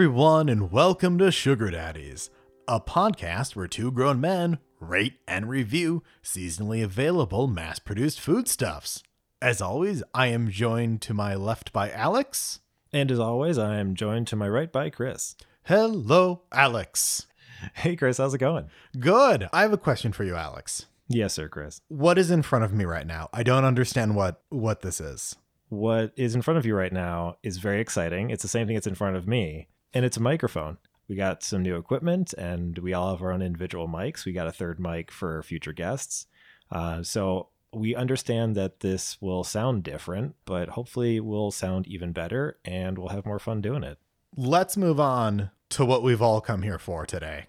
everyone, and welcome to Sugar Daddies, a podcast where two grown men rate and review seasonally available mass produced foodstuffs. As always, I am joined to my left by Alex. And as always, I am joined to my right by Chris. Hello, Alex. Hey, Chris, how's it going? Good. I have a question for you, Alex. Yes, sir, Chris. What is in front of me right now? I don't understand what what this is. What is in front of you right now is very exciting. It's the same thing that's in front of me, and it's a microphone. We got some new equipment, and we all have our own individual mics. We got a third mic for future guests. Uh, so we understand that this will sound different, but hopefully will sound even better, and we'll have more fun doing it. Let's move on to what we've all come here for today.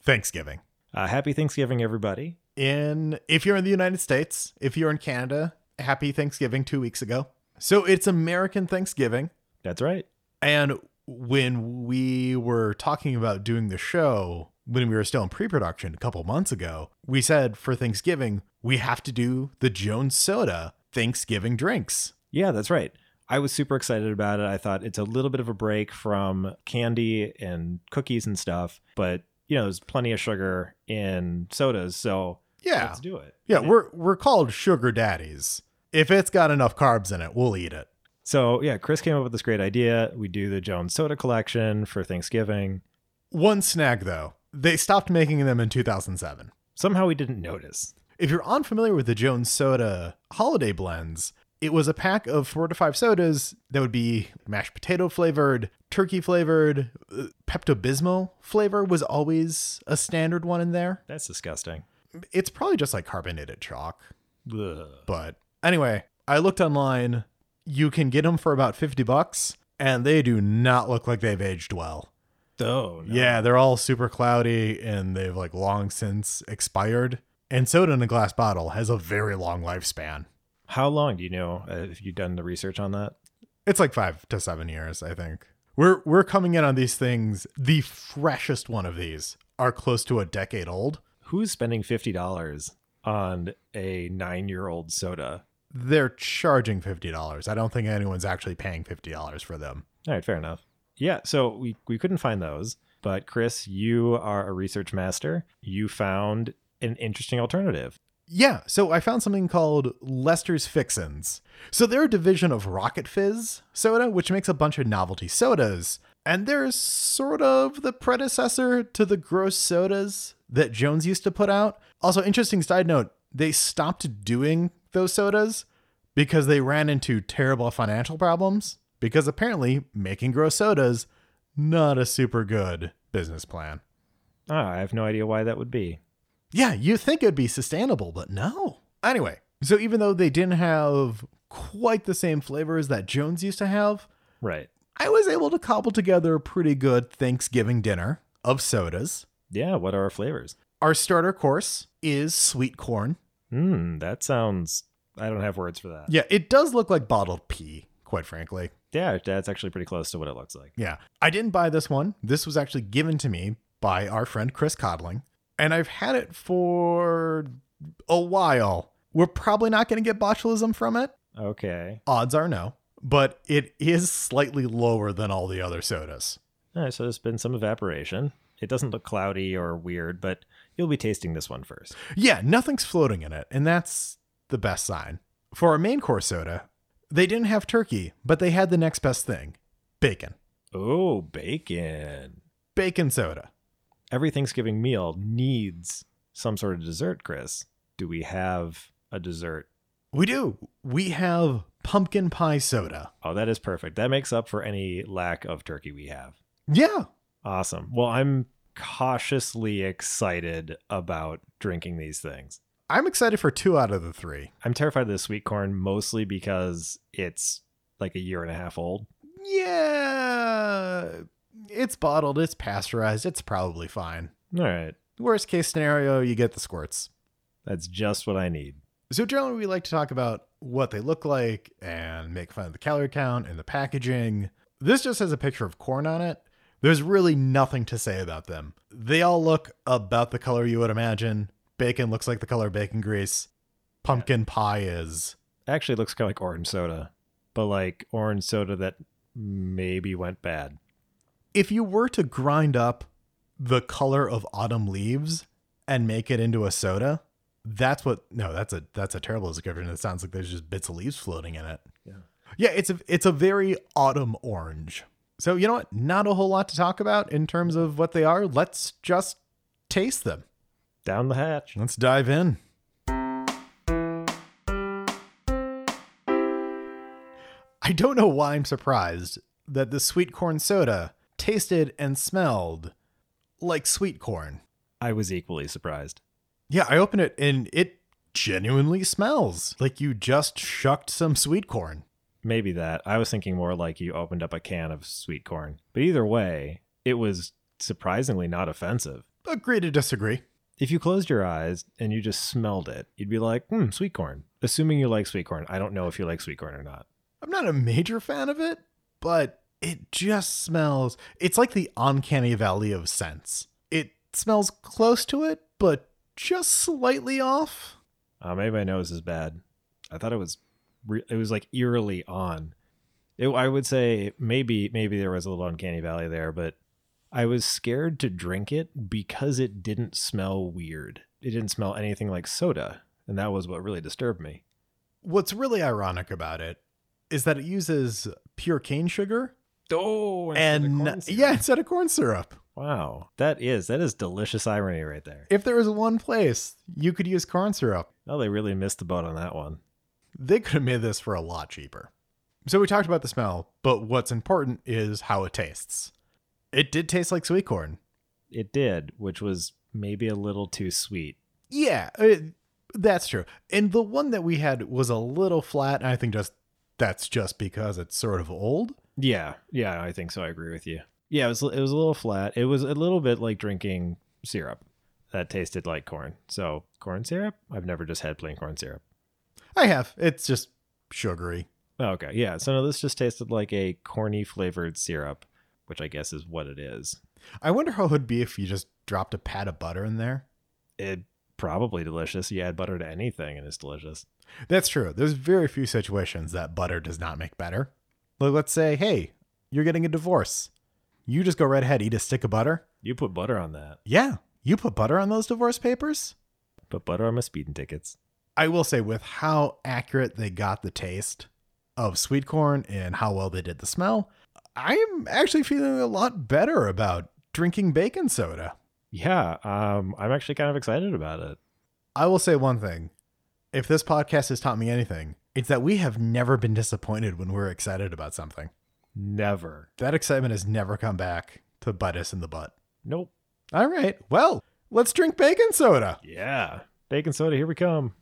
Thanksgiving. Uh, happy Thanksgiving, everybody. in if you're in the United States, if you're in Canada, happy Thanksgiving 2 weeks ago. So it's American Thanksgiving That's right. and when we were talking about doing the show when we were still in pre-production a couple months ago, we said for Thanksgiving we have to do the Jones Soda Thanksgiving drinks. Yeah, that's right. I was super excited about it. I thought it's a little bit of a break from candy and cookies and stuff, but you know, there's plenty of sugar in sodas, so Yeah. let's do it. Yeah, we're we're called sugar daddies. If it's got enough carbs in it, we'll eat it. So yeah, Chris came up with this great idea. We do the Jones Soda collection for Thanksgiving. One snag though. They stopped making them in 2007. Somehow we didn't notice. If you're unfamiliar with the Jones Soda holiday blends, it was a pack of four to five sodas that would be mashed potato flavored, turkey flavored, uh, Pepto Bismol flavor was always a standard one in there. That's disgusting. It's probably just like carbonated chalk. Ugh. But anyway, I looked online. You can get them for about 50 bucks, and they do not look like they've aged well. Oh, no. Yeah, they're all super cloudy and they've like long since expired. And soda in a glass bottle has a very long lifespan. How long do you know? Uh, have you done the research on that? It's like five to seven years, I think. We're we're coming in on these things. The freshest one of these are close to a decade old. Who's spending fifty dollars on a nine-year-old soda? They're charging fifty dollars. I don't think anyone's actually paying fifty dollars for them. All right, fair enough. Yeah, so we, we couldn't find those, but Chris, you are a research master. You found an interesting alternative. Yeah, so I found something called Lester's Fixins. So they're a division of Rocket Fizz soda, which makes a bunch of novelty sodas. And they're sort of the predecessor to the gross sodas that Jones used to put out. Also, interesting side note, they stopped doing those sodas because they ran into terrible financial problems. Because apparently, making gross sodas, not a super good business plan. Ah, I have no idea why that would be. Yeah, you think it'd be sustainable, but no. Anyway, so even though they didn't have quite the same flavors that Jones used to have, Right. I was able to cobble together a pretty good Thanksgiving dinner of sodas. Yeah, what are our flavors? Our starter course is sweet corn. Hmm, that sounds I don't have words for that. Yeah, it does look like bottled pea, quite frankly. Yeah, that's actually pretty close to what it looks like. Yeah. I didn't buy this one. This was actually given to me by our friend Chris Codling, and I've had it for a while. We're probably not going to get botulism from it. Okay. Odds are no, but it is slightly lower than all the other sodas. All right, so there's been some evaporation. It doesn't look cloudy or weird, but you'll be tasting this one first. Yeah, nothing's floating in it, and that's the best sign. For our main course soda, they didn't have turkey, but they had the next best thing bacon. Oh, bacon. Bacon soda. Every Thanksgiving meal needs some sort of dessert, Chris. Do we have a dessert? We do. We have pumpkin pie soda. Oh, that is perfect. That makes up for any lack of turkey we have. Yeah. Awesome. Well, I'm cautiously excited about drinking these things. I'm excited for two out of the three. I'm terrified of the sweet corn mostly because it's like a year and a half old. Yeah. It's bottled, it's pasteurized, it's probably fine. All right. Worst case scenario, you get the squirts. That's just what I need. So generally we like to talk about what they look like and make fun of the calorie count and the packaging. This just has a picture of corn on it. There's really nothing to say about them. They all look about the color you would imagine. Bacon looks like the color of bacon grease. Pumpkin pie is. Actually, looks kind of like orange soda, but like orange soda that maybe went bad. If you were to grind up the color of autumn leaves and make it into a soda, that's what no, that's a that's a terrible description. It sounds like there's just bits of leaves floating in it. Yeah. Yeah, it's a it's a very autumn orange. So you know what? Not a whole lot to talk about in terms of what they are. Let's just taste them. Down the hatch. Let's dive in. I don't know why I'm surprised that the sweet corn soda tasted and smelled like sweet corn. I was equally surprised. Yeah, I open it and it genuinely smells like you just shucked some sweet corn. Maybe that. I was thinking more like you opened up a can of sweet corn. But either way, it was surprisingly not offensive. Agree to disagree. If you closed your eyes and you just smelled it, you'd be like, hmm, sweet corn. Assuming you like sweet corn. I don't know if you like sweet corn or not. I'm not a major fan of it, but it just smells. It's like the uncanny valley of scents. It smells close to it, but just slightly off. Uh, maybe my nose is bad. I thought it was, re- it was like eerily on. It, I would say maybe maybe there was a little uncanny valley there, but I was scared to drink it because it didn't smell weird. It didn't smell anything like soda, and that was what really disturbed me. What's really ironic about it is that it uses pure cane sugar Oh, and yeah, instead of corn syrup. Wow, that is that is delicious irony right there. If there was one place you could use corn syrup, Oh, they really missed the boat on that one. They could have made this for a lot cheaper. So we talked about the smell, but what's important is how it tastes. It did taste like sweet corn. It did, which was maybe a little too sweet. Yeah, it, that's true. And the one that we had was a little flat, and I think just that's just because it's sort of old. Yeah, yeah, I think so. I agree with you. Yeah, it was it was a little flat. It was a little bit like drinking syrup that tasted like corn. So corn syrup? I've never just had plain corn syrup. I have. It's just sugary. Oh, okay, yeah. So no, this just tasted like a corny flavored syrup, which I guess is what it is. I wonder how it would be if you just dropped a pat of butter in there. It probably delicious. You add butter to anything and it's delicious. That's true. There's very few situations that butter does not make better. Like, let's say, hey, you're getting a divorce. You just go right ahead, eat a stick of butter. You put butter on that. Yeah, you put butter on those divorce papers. Put butter on my speeding tickets. I will say, with how accurate they got the taste of sweet corn and how well they did the smell, I'm actually feeling a lot better about drinking bacon soda. Yeah, um, I'm actually kind of excited about it. I will say one thing. If this podcast has taught me anything, it's that we have never been disappointed when we're excited about something. Never. That excitement has never come back to bite us in the butt. Nope. All right. Well, let's drink bacon soda. Yeah. Bacon soda, here we come.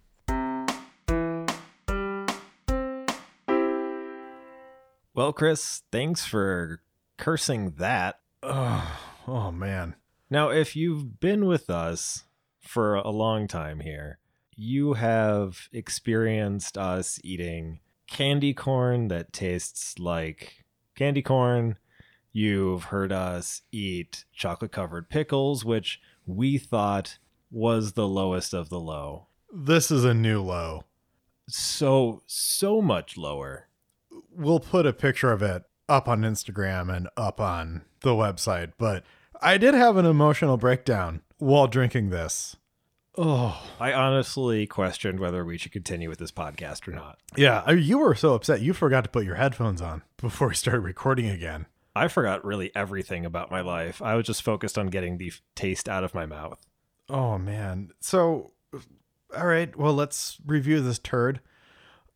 Well, Chris, thanks for cursing that. Oh, oh man. Now, if you've been with us for a long time here, you have experienced us eating candy corn that tastes like candy corn. You've heard us eat chocolate covered pickles, which we thought was the lowest of the low. This is a new low. So, so much lower. We'll put a picture of it up on Instagram and up on the website, but I did have an emotional breakdown while drinking this. Oh, I honestly questioned whether we should continue with this podcast or not. yeah. I- You were so upset. You forgot to put your headphones on before we started recording again. I forgot really everything about my life. I was just focused on getting the taste out of my mouth. Oh, man. So, all right. Well, let's review this turd.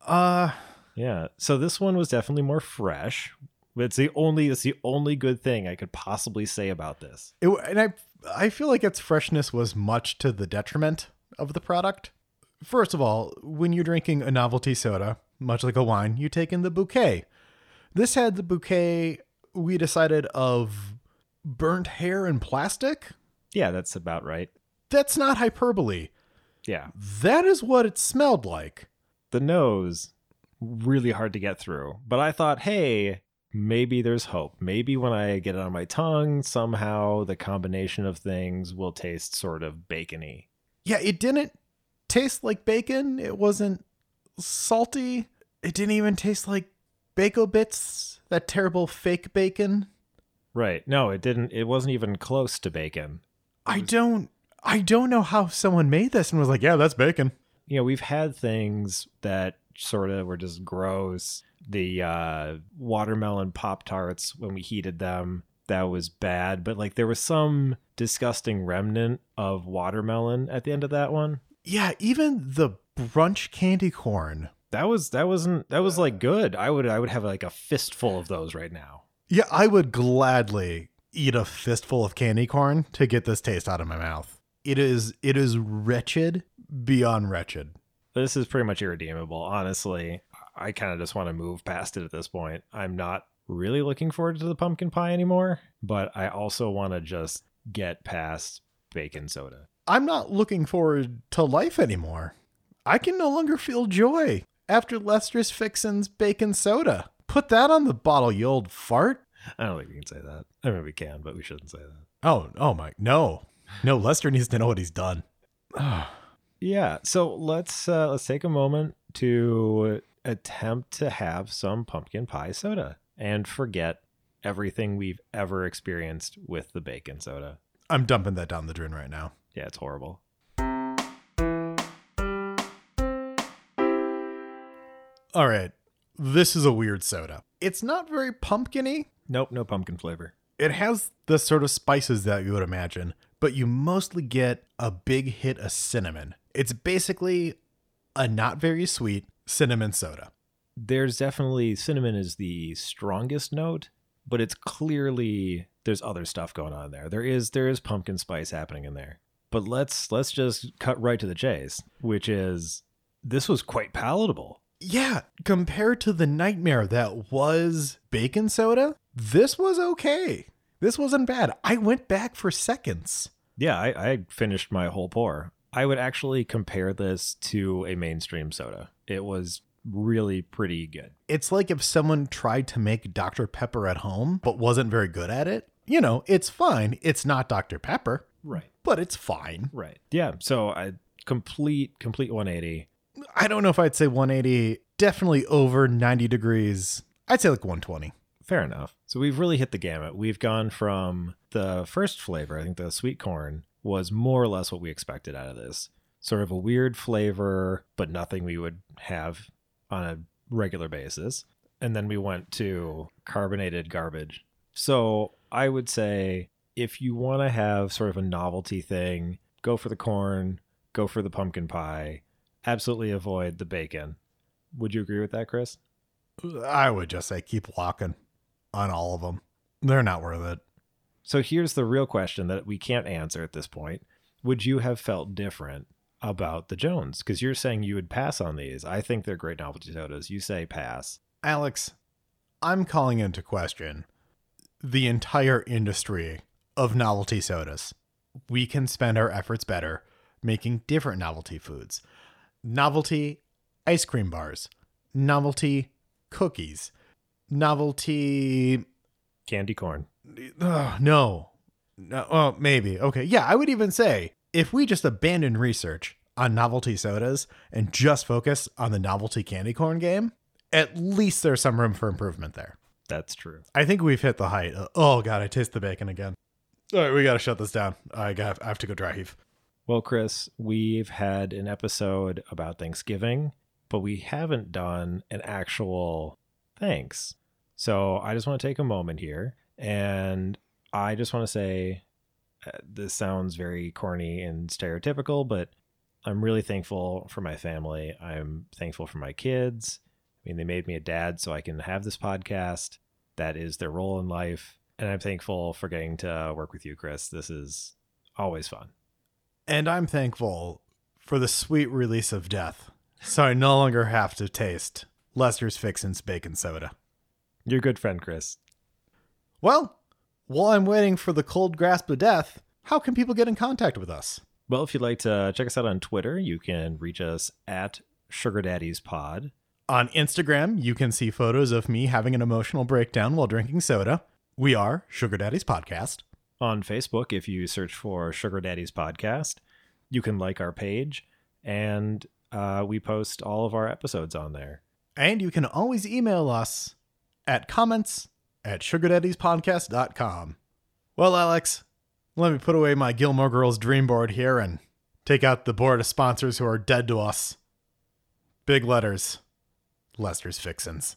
Uh, Yeah. So this one was definitely more fresh. It's the only it's the only good thing I could possibly say about this. It, and I I feel like its freshness was much to the detriment of the product. First of all, when you're drinking a novelty soda, much like a wine, you take in the bouquet. This had the bouquet we decided of burnt hair and plastic. Yeah, that's about right. That's not hyperbole. Yeah. That is what it smelled like. The nose really hard to get through. But I thought, hey, maybe there's hope. Maybe when I get it on my tongue, somehow the combination of things will taste sort of bacony. Yeah, it didn't taste like bacon. It wasn't salty. It didn't even taste like Bacon Bits, that terrible fake bacon. Right. No, it didn't. It wasn't even close to bacon. I don't I don't know how someone made this and was like, yeah, that's bacon. You know, we've had things that sort of were just gross. The uh, watermelon Pop Tarts, when we heated them, that was bad. But like there was some disgusting remnant of watermelon at the end of that one. Yeah, even the brunch candy corn. That was that wasn't that was like good. I would I would have like a fistful of those right now. Yeah, I would gladly eat a fistful of candy corn to get this taste out of my mouth. It is it is wretched beyond wretched. This is pretty much irredeemable, honestly. I kind of just want to move past it at this point. I'm not really looking forward to the pumpkin pie anymore, but I also want to just get past bacon soda. I'm not looking forward to life anymore. I can no longer feel joy after Lester's Fixin's bacon soda. Put that on the bottle, you old fart. I don't think we can say that. I mean, we can, but we shouldn't say that. Oh, oh my, no, no. Lester needs to know what he's done. Yeah, so let's uh, let's take a moment to attempt to have some pumpkin pie soda and forget everything we've ever experienced with the bacon soda. I'm dumping that down the drain right now. Yeah, it's horrible. All right, this is a weird soda. It's not very pumpkiny. Nope, no pumpkin flavor. It has the sort of spices that you would imagine, but you mostly get a big hit of cinnamon. It's basically a not very sweet cinnamon soda. There's definitely cinnamon is the strongest note, but it's clearly there's other stuff going on there. There is there is pumpkin spice happening in there. But let's let's just cut right to the chase, which is this was quite palatable. Yeah, compared to the nightmare that was bacon soda, this was okay. This wasn't bad. I went back for seconds. Yeah, I, I finished my whole pour. I would actually compare this to a mainstream soda. It was really pretty good. It's like if someone tried to make Dr. Pepper at home but wasn't very good at it. You know, it's fine. It's not Dr. Pepper, Right. but it's fine. Right. Yeah. So I complete complete 180. I don't know if I'd say 180, definitely over 90 degrees. I'd say like 120. Fair enough. So we've really hit the gamut. We've gone from the first flavor, I think the sweet corn was more or less what we expected out of this. Sort of a weird flavor, but nothing we would have on a regular basis. And then we went to carbonated garbage. So I would say if you want to have sort of a novelty thing, go for the corn, go for the pumpkin pie, absolutely avoid the bacon. Would you agree with that, Chris? I would just say keep walking on all of them. They're not worth it. So here's the real question that we can't answer at this point. Would you have felt different about the Jones? Because you're saying you would pass on these. I think they're great novelty sodas. You say pass. Alex, I'm calling into question the entire industry of novelty sodas. We can spend our efforts better making different novelty foods. Novelty ice cream bars, novelty cookies, novelty Candy corn. Ugh, no. No, oh, maybe. Okay. Yeah, I would even say if we just abandon research on novelty sodas and just focus on the novelty candy corn game, at least there's some room for improvement there. That's true. I think we've hit the height. Uh, oh god, I taste the bacon again. All right, we got to shut this down. I got I have to go dry heave. Well, Chris, we've had an episode about Thanksgiving, but we haven't done an actual thanks. So I just want to take a moment here and I just want to say uh, this sounds very corny and stereotypical, but I'm really thankful for my family. I'm thankful for my kids. I mean, they made me a dad so I can have this podcast. That is their role in life. And I'm thankful for getting to work with you, Chris. This is always fun. And I'm thankful for the sweet release of death, so I no longer have to taste Lester's Fixin's bacon soda. You're a good friend, Chris. Well, while I'm waiting for the cold grasp of death, how can people get in contact with us? Well, if you'd like to check us out on Twitter, you can reach us at Sugar Daddy's Pod. On Instagram, you can see photos of me having an emotional breakdown while drinking soda. We are Sugar Daddy's Podcast. On Facebook, if you search for Sugar Daddy's Podcast, you can like our page, and uh, we post all of our episodes on there. And you can always email us at comments at sugardaddyspodcast.com. Well, Alex, let me put away my Gilmore Girls dream board here and take out the board of sponsors who are dead to us. Big letters. Lester's Fixins.